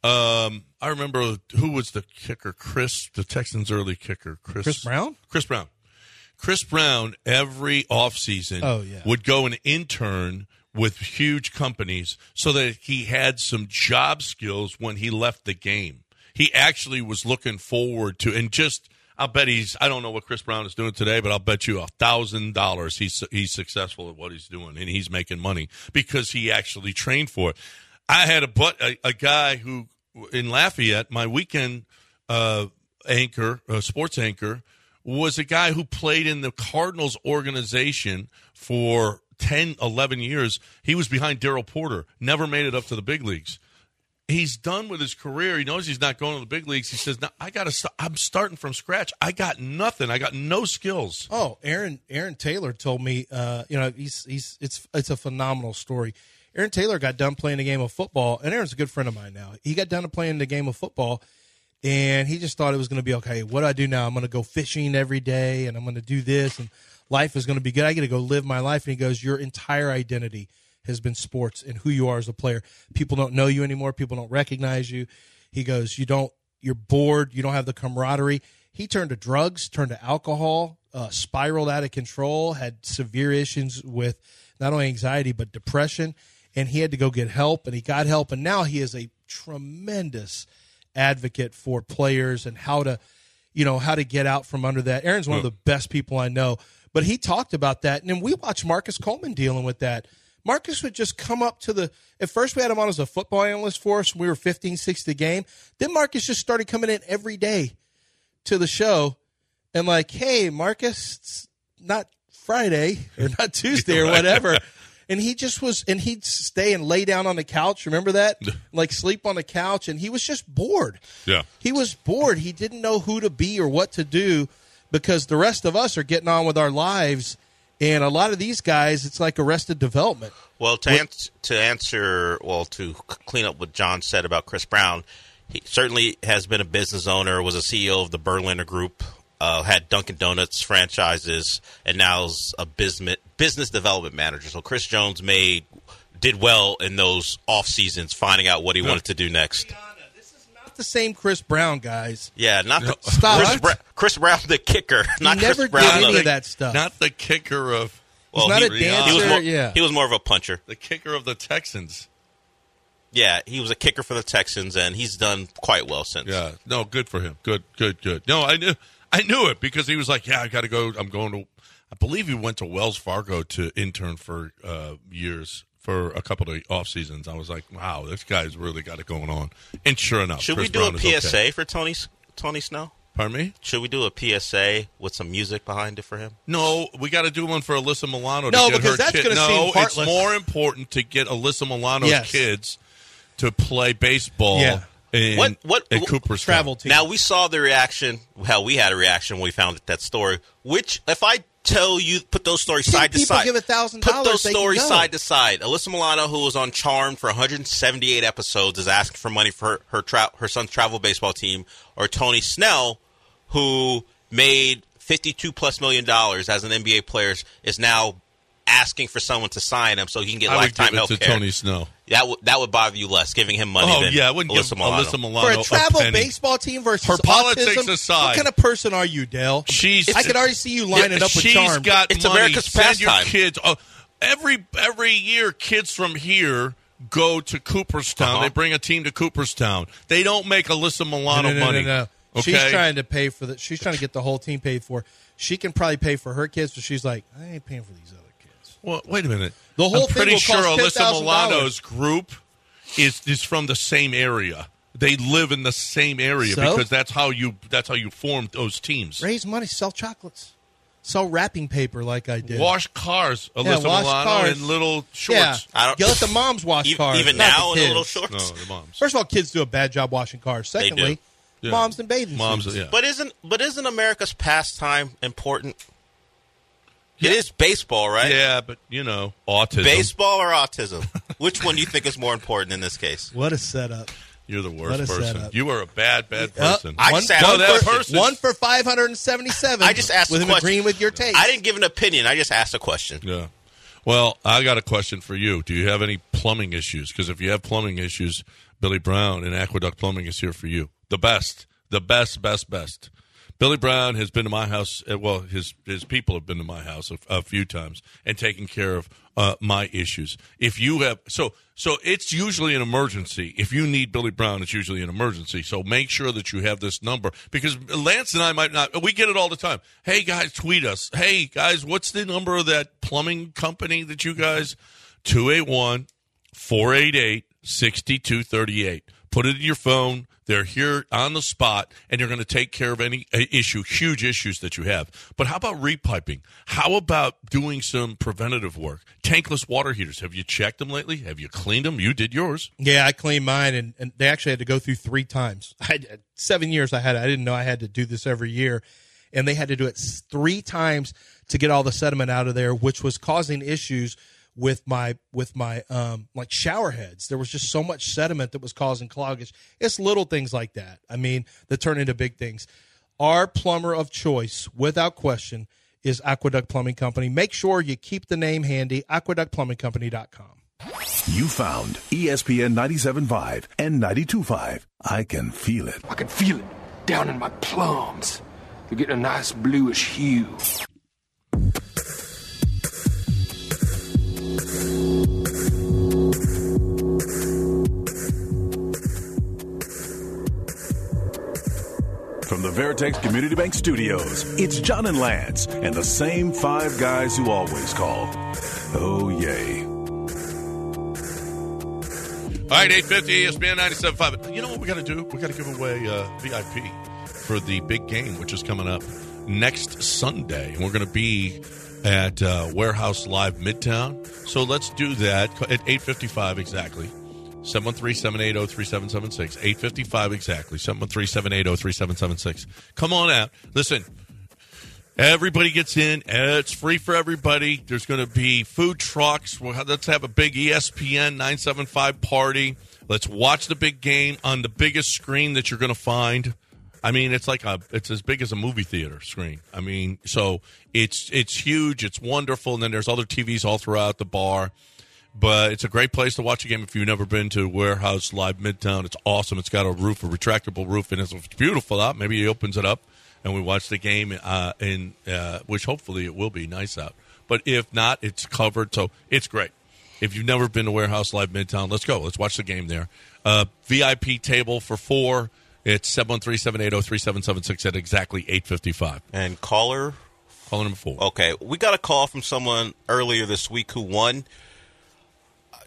Um, I remember who was the kicker? Chris, the Texans' early kicker, Chris, Chris Brown? Chris Brown. Chris Brown every offseason Oh, yeah. would go and intern with huge companies so that he had some job skills when he left the game. He actually was looking forward to, and just I'll bet he's. I don't know what Chris Brown is doing today, but I'll bet you a thousand dollars he's he's successful at what he's doing, and he's making money because he actually trained for it. I had a but a, a guy who in Lafayette, my weekend uh, anchor, uh, sports anchor, was a guy who played in the Cardinals organization for 10, 11 years. He was behind Darrell Porter, never made it up to the big leagues. He's done with his career. He knows he's not going to the big leagues. He says, "No, I got to. I'm starting from scratch. I got nothing. I got no skills." Oh, Aaron Aaron Taylor told me, uh, you know, he's he's it's it's a phenomenal story. Aaron Taylor got done playing a game of football, and Aaron's a good friend of mine now. He got done playing the game of football, and he just thought it was going to be okay. What do I do now? I'm going to go fishing every day, and I'm going to do this, and life is going to be good. I get to go live my life. And he goes, your entire identity has been sports and who you are as a player. People don't know you anymore. People don't recognize you. He goes, you don't. You're bored. You don't have the camaraderie. He turned to drugs, turned to alcohol, uh, spiraled out of control, had severe issues with not only anxiety but depression, and he had to go get help. And he got help, and now he is a tremendous advocate for players and how to, you know, how to get out from under that. Aaron's one of the best people I know, but he talked about that, and then we watched Marcus Coleman dealing with that. Marcus would just come up to the. At first, we had him on as a football analyst for us. We were 15, 60 a game. Then Marcus just started coming in every day to the show and like, hey, Marcus, it's not Friday or not Tuesday or whatever. And he just was, and he'd stay and lay down on the couch. Remember that? like sleep on the couch. And he was just bored. Yeah. He was bored. He didn't know who to be or what to do because the rest of us are getting on with our lives. And a lot of these guys, it's like arrested development. Well, to, ans- to answer, well, to clean up what John said about Chris Brown, he certainly has been a business owner, was a CEO of the Berliner Group, uh, had Dunkin' Donuts franchises, and now is a business business development manager. So Chris Jones made did well in those off seasons, finding out what he wanted to do next. This is not the same Chris Brown, guys. Yeah, not the, Stop. Chris, Bra- Chris Brown, the kicker, not never Chris Brown, did any the- of that stuff. Not the kicker of. Well, not he, a dancer, He was, more, yeah. he was more of a puncher. The kicker of the Texans. Yeah, he was a kicker for the Texans, and he's done quite well since. Yeah, no, good for him. Good, good, good. No, I knew, I knew it because he was like, "Yeah, I got to go. I'm going to." I believe he went to Wells Fargo to intern for uh, years for a couple of off seasons. I was like, "Wow, this guy's really got it going on." And sure enough, Should Chris we do Brown a PSA okay. for Tony Tony Snell? Pardon me? Should we do a PSA with some music behind it for him? No, we got to do one for Alyssa Milano. No, get because her that's gonna no, seem it's more important to get Alyssa Milano's Yes. kids to play baseball. Yeah. In, What- what- at Cooperstown. Travel team. Now we saw the reaction. How we had a reaction when we found that story. Which, if I tell you, put those stories side to side, give a $1,000, Put those stories side to side. Alyssa Milano, who was on Charmed for 178 episodes, is asking for money for her her, tra- her son's travel baseball team, or Tony Snell, who made 52 plus million dollars as an NBA player, is now asking for someone to sign him so he can get I would lifetime give it health to. Tony Snell. That would that would bother you less, giving him money. Oh than yeah, I wouldn't Alyssa give Milano. Alyssa Milano For a travel penny. baseball team versus Her politics autism, aside. what kind of person are you, Dale? She's. I could already see you lining up with She's Charm. got It's money. America's Send your kids. Oh, every every year, kids from here go to Cooperstown. Uh-huh. They bring a team to Cooperstown. They don't make Alyssa Milano no, no, no, money. no, no. Okay. She's trying to pay for the. She's trying to get the whole team paid for. She can probably pay for her kids, but she's like, I ain't paying for these other kids. Well, wait a minute. The whole I'm thing pretty will sure cost Alyssa Milano's group is is from the same area. They live in the same area So? because that's how you that's how you form those teams. Raise money, sell chocolates, sell wrapping paper like I did. Wash cars, Yeah, Alyssa wash Milano, cars. in little shorts. Yeah, I don't- you let the moms wash cars. even not now in the kids. little shorts. No, the moms. First of all, kids do a bad job washing cars. They do. Secondly, Yeah. moms and bathing Moms, suits. yeah. But isn't but isn't America's pastime important? It is baseball, right? Yeah, but you know, autism. Baseball or autism? Which one do you think is more important in this case? What a setup! You're the What worst a person. setup. You are a bad, bad Uh, person. I one, just asked one a for, question. one for five hundred and seventy-seven. I just asked with a him question. agreeing with your taste. I didn't give an opinion. I just asked a question. yeah. Well, I got a question for you. Do you have any plumbing issues? Because if you have plumbing issues, Billy Brown and Aqueduct Plumbing is here for you. The best, the best, best, best. Billy Brown has been to my house. uh, Well, his his people have been to my house a, a few times and taken care of uh, my issues. If you have so so, it's usually an emergency. If you need Billy Brown, it's usually an emergency. So make sure that you have this number because Lance and I might not. We get it all the time. Hey guys, tweet us. Hey guys, what's the number of that plumbing company that you guys? 281 488 6238. Put it in your phone. They're here on the spot, and you're going to take care of any uh, issue, huge issues that you have. But how about repiping? How about doing some preventative work? Tankless water heaters. Have you checked them lately? Have you cleaned them? You did yours. Yeah, I cleaned mine, and, and they actually had to go through three times. I seven years I had. I didn't know I had to do this every year, and they had to do it three times to get all the sediment out of there, which was causing issues with my with my um like shower heads. There was just so much sediment that was causing cloggage. It's little things like that. I mean, that turn into big things. Our plumber of choice, without question, is Aqueduct Plumbing Company. Make sure you keep the name handy. AqueductPlumbingCompany.com. You found ESPN 97.5 and 92.5. I can feel it. I can feel it down in my plums. They're getting a nice bluish hue. From the Veritex Community Bank Studios, it's John and Lance and the same five guys who always call. Oh, yay. All right, 850 ESPN 97.5. You know what we got to do? We got to give away uh, VIP for the big game, which is coming up next Sunday. And we're going to be at uh, Warehouse Live Midtown. So let's do that at 855 exactly. 713-780-3776. 855 exactly. 713-780-3776. Come on out. Listen, Everybody gets in. It's free for everybody. There's going to be food trucks. Let's have a big ESPN 975 party. Let's watch the big game on the biggest screen that you're going to find. I mean, it's like a it's as big as a movie theater screen. I mean, so it's it's huge. It's wonderful. And then there's other TVs all throughout the bar. But it's a great place to watch a game if you've never been to Warehouse Live Midtown. It's awesome. It's got a roof, a retractable roof, and it's beautiful out. Maybe he opens it up and we watch the game, uh, in uh, which hopefully it will be nice out. But if not, it's covered, so it's great. If you've never been to Warehouse Live Midtown, let's go. Let's watch the game there. Uh, VIP table for four. It's 713-780-3776 at exactly 855. And caller? Caller number four. Okay, we got a call from someone earlier this week who won.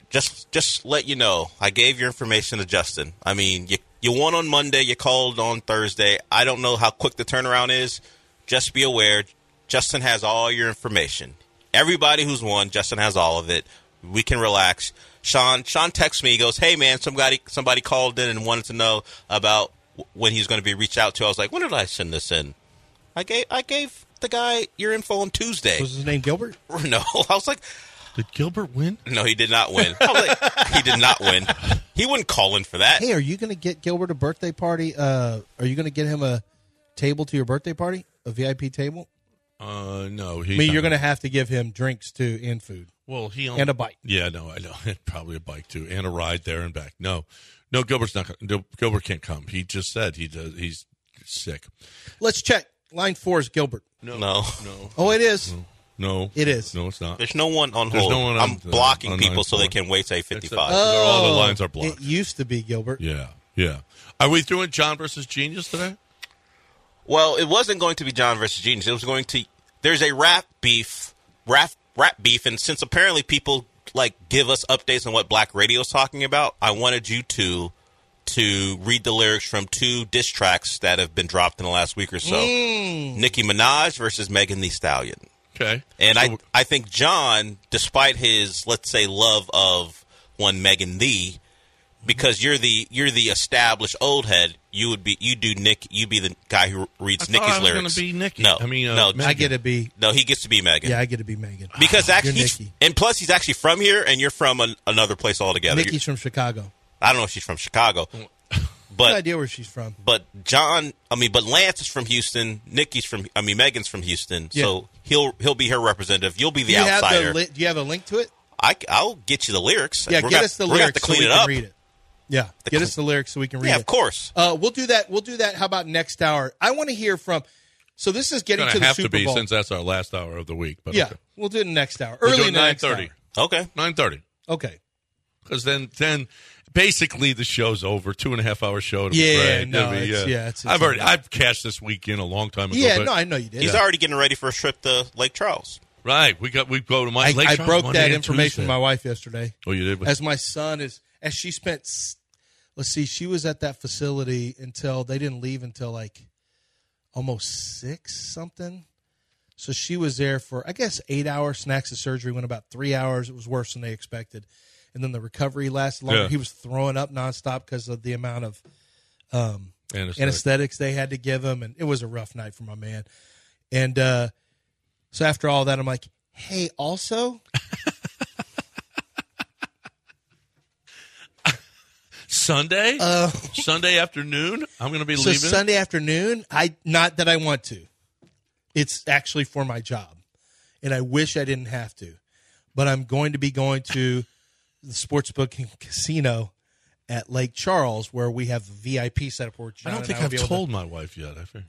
Just, just let you know, I gave your information to Justin. I mean, you you won on Monday, you called on Thursday. I don't know how quick the turnaround is. Just be aware, Justin has all your information. Everybody who's won, Justin has all of it. We can relax. Sean, Sean texts me. He goes, "Hey man, somebody somebody called in and wanted to know about when he's going to be reached out to." I was like, "When did I send this in?" I gave I gave the guy your info on Tuesday. Was his name Gilbert? No, I was like, did Gilbert win? No, he did not win. I was like, he did not win. He wouldn't call in for that. Hey, are you going to get Gilbert a birthday party? Uh, are you going to get him a table to your birthday party? A VIP table? Uh, no. I mean, you're going to have to give him drinks too and food. Well, he and a bike. Yeah, no, I know. Probably a bike too, and a ride there and back. No, no, Gilbert's not. gonna- Gilbert can't come. He just said he does. He's sick. Let's check. Line four is Gilbert. No, no. no. Oh, it is. No, It is. No, it's not. There's no one on There's hold. no one on- I'm blocking on people line so they can wait say 55. all the oh, lines are blocked. It used to be Gilbert. Yeah, yeah. Are we doing John versus Genius today? Well, it wasn't going to be John versus Genius. It was going to. There's a rap beef, rap rap beef, and since apparently people like give us updates on what Black Radio is talking about, I wanted you to to read the lyrics from two diss tracks that have been dropped in the last week or so. Mm. Nicki Minaj versus Megan Thee Stallion. Okay. And I I think John, despite his let's say love of one Megan Thee, because you're the you're the established old head, you would be you do Nick you be the guy who reads I thought Nicki's I was lyrics. gonna be Nicki. No, I mean, uh, no, Megan. I get to be. no, he gets to be Megan. Yeah, I get to be Megan. because actually, You're he's, and plus he's actually from here, and you're from an, another place altogether. Nicki's from Chicago. I don't know if she's from Chicago, Good but idea where she's from. but John, I mean, but Lance is from Houston. Nicki's from, I mean, Megan's from Houston, Yeah. so he'll he'll be her representative. You'll be the do you have outsider. the li- do you have a link to it? I, will get you the lyrics. Yeah, We're get gonna- us the we're gonna have lyrics to clean so we it can up. read it. Yeah, get us the lyrics so we can read Yeah, it. of course. Uh, we'll do that. We'll do that. How about next hour? I want to hear from So this is getting Gonna the have Super to be Bowl. since that's our last hour of the week. But yeah, okay. we'll do it next hour. We'll Early do in the nine next thirty. hour. Okay. Nine thirty. Okay. Because then, then basically the show's over. Two and a half hour show. Yeah, great. no, be, it's- uh, yeah, it's- I've already over. I've cashed this weekend a long time ago. Yeah, but- no, I know you did. He's already getting ready for a trip to Lake Charles. Right. We got we go to my I, Lake I Charles broke Monday that information Tuesday. with my wife yesterday. Oh, you did. As my son is, as she spent, s- let's see, she was at that facility until they didn't leave until like almost six something. So she was there for, I guess, eight hours. Snacks of surgery went about three hours. It was worse than they expected, and then the recovery lasted longer. Yeah. He was throwing up nonstop because of the amount of um, Anesthetic. anesthetics they had to give him, and it was a rough night for my man. And uh, so after all that, I'm like, hey, also. Sunday. Uh, Sunday afternoon. I'm going to be so leaving. Sunday afternoon, I not that I want to. It's actually for my job, and I wish I didn't have to, but I'm going to be going to the sportsbook and casino at Lake Charles where we have VIP set up. Where John I don't think I've be able to- told my wife yet. I think.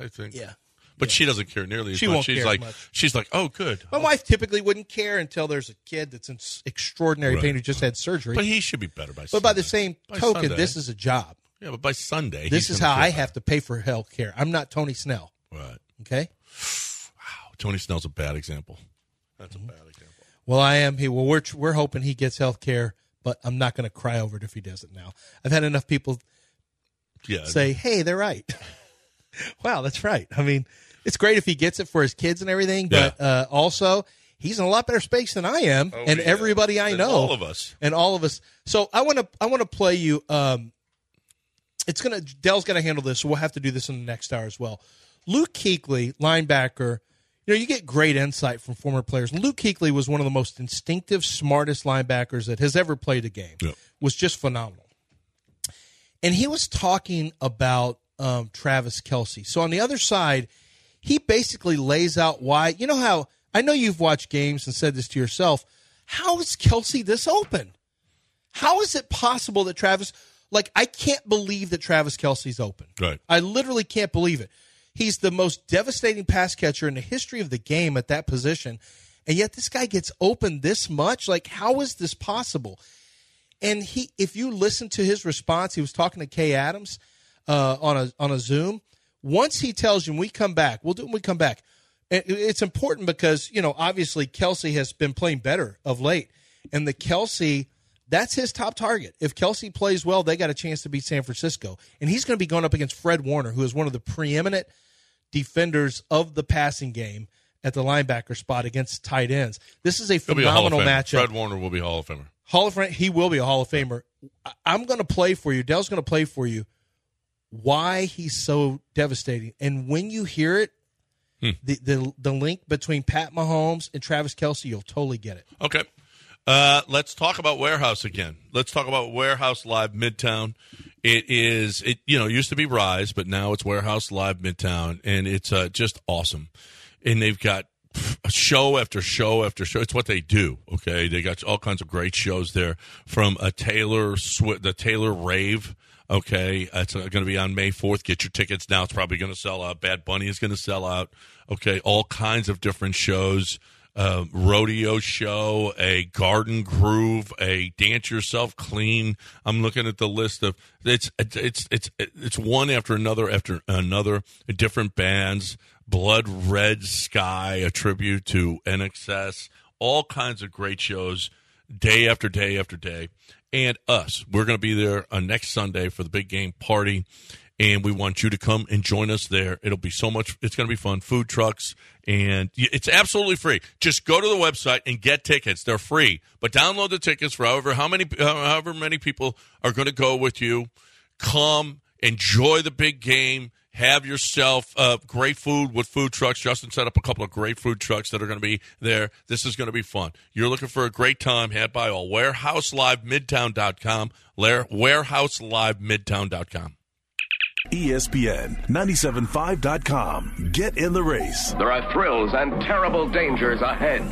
I think. Yeah. But she doesn't care nearly as She much. won't she's care like, much. she's like, oh, good. My oh. wife typically wouldn't care until there's a kid that's in extraordinary Right. pain who just had surgery. But he should be better by. But by the same By token, Sunday. this is a job. Yeah, but by Sunday, This is how I have to pay for health care. I'm not Tony Snell. Right. Okay. Wow, Tony Snell's a bad example. That's a mm-hmm. bad example. Well, I am. He well, we're we're hoping he gets health care, but I'm not going to cry over it if he doesn't now. I've had enough people Yeah. say, "Hey, they're right." wow, that's right. I mean, it's great if he gets it for his kids and everything, but uh, also he's in a lot better space than I am, Oh, and yeah. everybody I Than know, all of us. and all of us. So I want to I want to play you. Um, it's gonna Dell's gonna handle this, so we'll have to do this in the next hour as well. Luke Kuechly, linebacker. You know, you get great insight from former players. Luke Kuechly was one of the most instinctive, smartest linebackers that has ever played a game. Was just phenomenal. And he was talking about um, Travis Kelce. So on the other side, he basically lays out why. You know how I know you've watched games and said this to yourself. How is Kelce this open? How is it possible that Travis? Like I can't believe that Travis Kelce's open. Right. I literally can't believe it. He's the most devastating pass catcher in the history of the game at that position, and yet this guy gets open this much. Like how is this possible? And he, if you listen to his response, he was talking to Kay Adams uh, on a on a Zoom. Once he tells you, when we come back, we'll do it when we come back. It's important because you know obviously Kelce has been playing better of late, and the Kelce that's his top target. If Kelce plays well, they got a chance to beat San Francisco, and he's going to be going up against Fred Warner, who is one of the preeminent defenders of the passing game at the linebacker spot against tight ends. This is a He'll a phenomenal matchup. Fred Warner will be Hall of Famer. Hall of Fame. He will be a Hall of Famer. I'm going to play for you. Dell's going to play for you. Why he's so devastating, and when you hear it, Hmm. the, the the link between Pat Mahomes and Travis Kelce, you'll totally get it. Okay. Uh, let's talk about Warehouse again. Let's talk about Warehouse Live Midtown. It is it you know used to be Rise, but now it's Warehouse Live Midtown, and it's uh, just awesome. And they've got show after show after show. It's what they do. Okay, they got all kinds of great shows there from a Taylor Swi- the Taylor Rave. Okay, it's going to be on May 4th. Get your tickets now. It's probably going to sell out. Bad Bunny is going to sell out. Okay, all kinds of different shows. Uh, rodeo show, a garden groove, a dance yourself clean. I'm looking at the list of it's it's it's it's one after another after another. Different bands, Blood Red Sky, a tribute to INXS. All kinds of great shows, day after day after day and us. We're going to be there uh, next Sunday for the big game party, and we want you to come and join us there. It'll be so much. It's going to be fun. Food trucks, and it's absolutely free. Just go to the website and get tickets. They're free, but download the tickets for however how many however many people are going to go with you. Come enjoy the big game. Have yourself uh, great food with food trucks. Justin set up a couple of great food trucks that are going to be there. This is going to be fun. You're looking for a great time. Head by all. WarehouseLiveMidtown.com. Lair- WarehouseLiveMidtown.com. ESPN 975.com. Get in the race. There are thrills and terrible dangers ahead.